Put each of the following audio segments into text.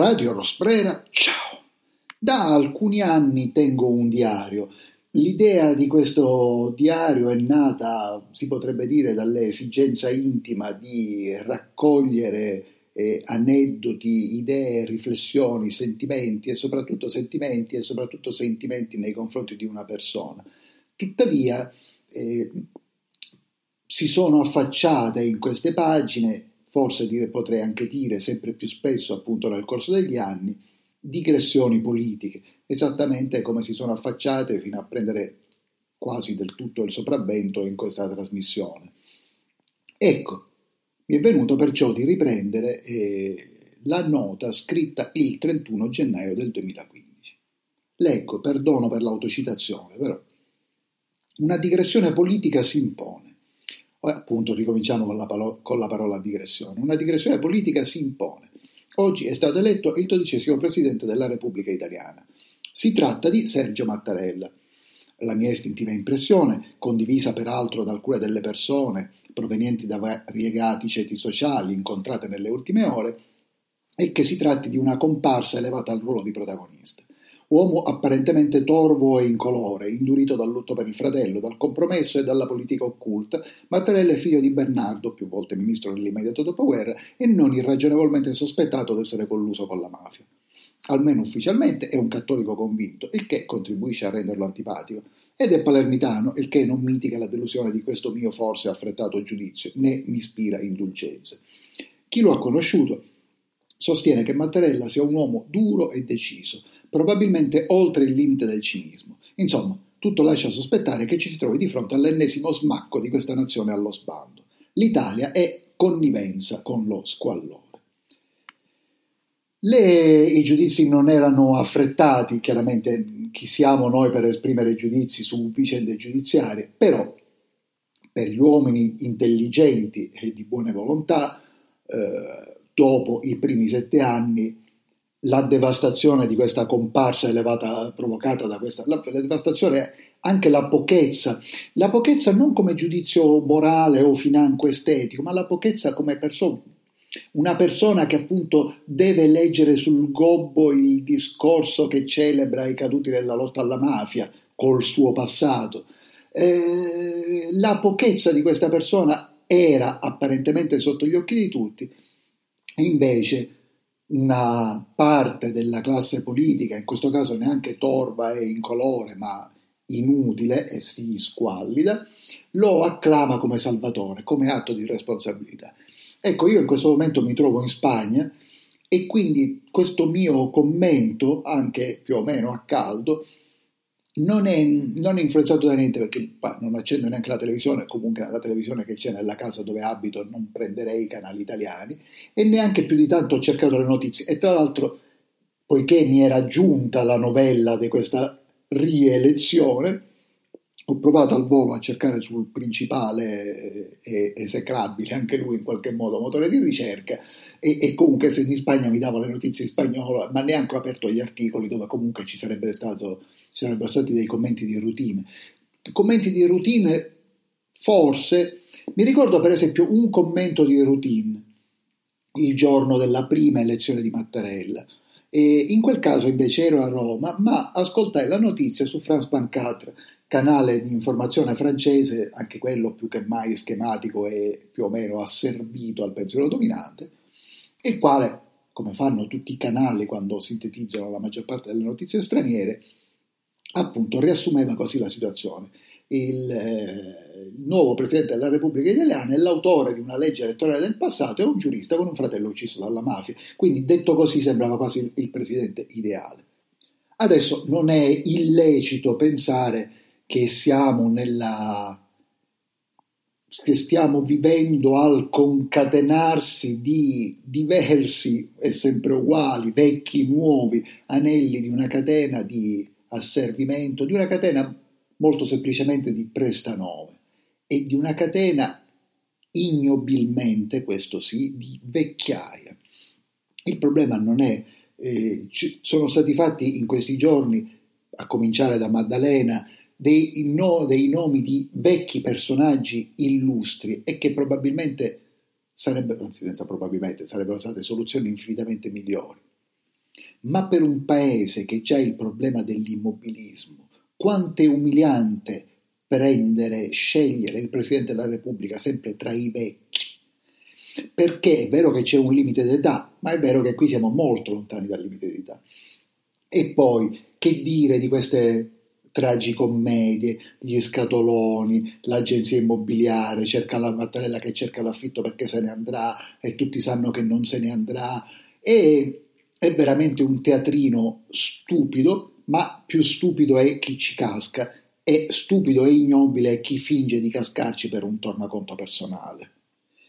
Radio Rosprera, ciao! Da alcuni anni tengo un diario. L'idea di questo diario è nata, si potrebbe dire, dall'esigenza intima di raccogliere eh, aneddoti, idee, riflessioni, sentimenti e soprattutto sentimenti e soprattutto sentimenti nei confronti di una persona. Tuttavia eh, si sono affacciate in queste pagine forse dire, potrei anche dire sempre più spesso appunto nel corso degli anni, digressioni politiche, esattamente come si sono affacciate fino a prendere quasi del tutto il sopravvento in questa trasmissione. Ecco, mi è venuto perciò di riprendere eh, la nota scritta il 31 gennaio del 2015. Leggo, perdono per l'autocitazione, però. Una digressione politica si impone appunto ricominciamo con la, palo- con la parola digressione. Una digressione politica si impone. Oggi è stato eletto il dodicesimo presidente della Repubblica Italiana. Si tratta di Sergio Mattarella. La mia istintiva impressione, condivisa peraltro da alcune delle persone provenienti da variegati ceti sociali incontrate nelle ultime ore, è che si tratti di una comparsa elevata al ruolo di protagonista. Uomo apparentemente torvo e incolore, indurito dal lutto per il fratello, dal compromesso e dalla politica occulta, Mattarella è figlio di Bernardo, più volte ministro nell'immediato dopoguerra, e non irragionevolmente sospettato di essere colluso con la mafia. Almeno ufficialmente è un cattolico convinto, il che contribuisce a renderlo antipatico, ed è palermitano, il che non mitiga la delusione di questo mio forse affrettato giudizio, né mi ispira indulgenze. Chi lo ha conosciuto sostiene che Mattarella sia un uomo duro e deciso, probabilmente oltre il limite del cinismo. Insomma, tutto lascia sospettare che ci si trovi di fronte all'ennesimo smacco di questa nazione allo sbando. L'Italia è connivenza con lo squallore. Le, I giudizi non erano affrettati, chiaramente chi siamo noi per esprimere giudizi su vicende giudiziarie, però per gli uomini intelligenti e di buona volontà, eh, dopo i primi sette anni la devastazione di questa comparsa elevata provocata da questa la, la devastazione anche la pochezza. La pochezza non come giudizio morale o financo estetico ma la pochezza come persona una persona che appunto deve leggere sul gobbo il discorso che celebra i caduti nella lotta alla mafia col suo passato. Eh, la pochezza di questa persona era apparentemente sotto gli occhi di tutti invece una parte della classe politica, in questo caso neanche torva e incolore, ma inutile e si squallida, lo acclama come salvatore, come atto di responsabilità. Ecco, io in questo momento mi trovo in Spagna e quindi questo mio commento, anche più o meno a caldo, non è, non è, influenzato da niente perché non accendo neanche la televisione, comunque la televisione che c'è nella casa dove abito non prenderei i canali italiani e neanche più di tanto ho cercato le notizie. E tra l'altro poiché mi era giunta la novella di questa rielezione ho provato al volo a cercare sul principale e esecrabile, anche lui in qualche modo motore di ricerca, e, e, comunque se in Spagna mi dava le notizie in spagnolo, ma neanche ho aperto gli articoli dove comunque ci sarebbe stato ci sarebbero stati dei commenti di routine. Commenti di routine, forse, mi ricordo per esempio un commento di routine il giorno della prima elezione di Mattarella. E in quel caso invece ero a Roma, ma ascoltai la notizia su France 24, canale di informazione francese, anche quello più che mai schematico e più o meno asservito al pensiero dominante, il quale, come fanno tutti i canali quando sintetizzano la maggior parte delle notizie straniere, appunto riassumeva così la situazione. Il, eh, il, nuovo presidente della Repubblica Italiana è l'autore di una legge elettorale del passato e un giurista con un fratello ucciso dalla mafia. Quindi, detto così, sembrava quasi il, il presidente ideale. Adesso non è illecito pensare che siamo nella che stiamo vivendo al concatenarsi di diversi e sempre uguali, vecchi, nuovi anelli di una catena di asservimento di una catena molto semplicemente di prestanome e di una catena ignobilmente, questo sì, di vecchiaia. Il problema non è, eh, sono stati fatti in questi giorni, a cominciare da Maddalena, dei, no, dei nomi di vecchi personaggi illustri e che probabilmente sarebbero, anzi senza probabilmente, sarebbero state soluzioni infinitamente migliori. Ma per un paese che già ha il problema dell'immobilismo, quanto è umiliante prendere, scegliere il Presidente della Repubblica sempre tra i vecchi. Perché è vero che c'è un limite d'età, ma è vero che qui siamo molto lontani dal limite d'età. E poi, che dire di queste tragicommedie, gli scatoloni, l'agenzia immobiliare, cerca la Mattarella che cerca l'affitto perché se ne andrà e tutti sanno che non se ne andrà. E è veramente un teatrino stupido, ma più stupido è chi ci casca e stupido e ignobile è chi finge di cascarci per un tornaconto personale.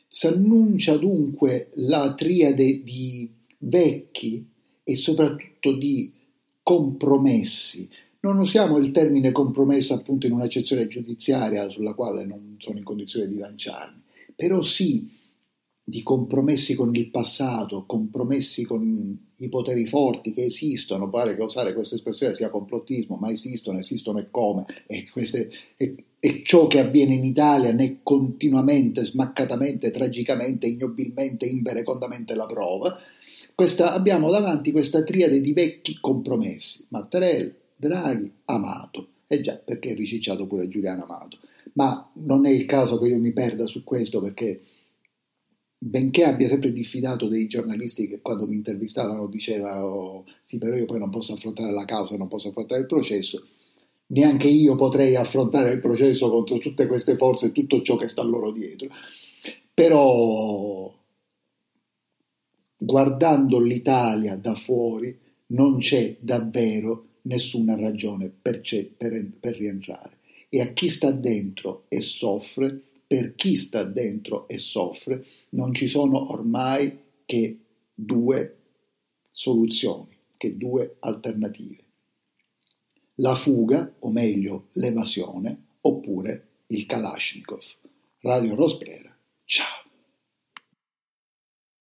S'annuncia dunque la triade di vecchi e soprattutto di compromessi, non usiamo il termine compromesso appunto in un'accezione giudiziaria sulla quale non sono in condizione di lanciarmi, però sì di compromessi con il passato, compromessi con i poteri forti che esistono, pare che usare questa espressione sia complottismo, ma esistono, esistono e come, e, queste, e, e ciò che avviene in Italia ne è continuamente, smaccatamente, tragicamente, ignobilmente, imperecondamente la prova. Questa, abbiamo davanti questa triade di vecchi compromessi, Mattarella, Draghi, Amato. E già, perché è ricicciato pure Giuliano Amato. Ma non è il caso che io mi perda su questo perché benché abbia sempre diffidato dei giornalisti che quando mi intervistavano dicevano sì però io poi non posso affrontare la causa, non posso affrontare il processo, neanche io potrei affrontare il processo contro tutte queste forze e tutto ciò che sta loro dietro. Però guardando l'Italia da fuori non c'è davvero nessuna ragione per, per, per rientrare. E a chi sta dentro e soffre, per chi sta dentro e soffre, non ci sono ormai che due soluzioni, che due alternative. La fuga, o meglio l'evasione, oppure il Kalashnikov. Radio Rosbrera. Ciao!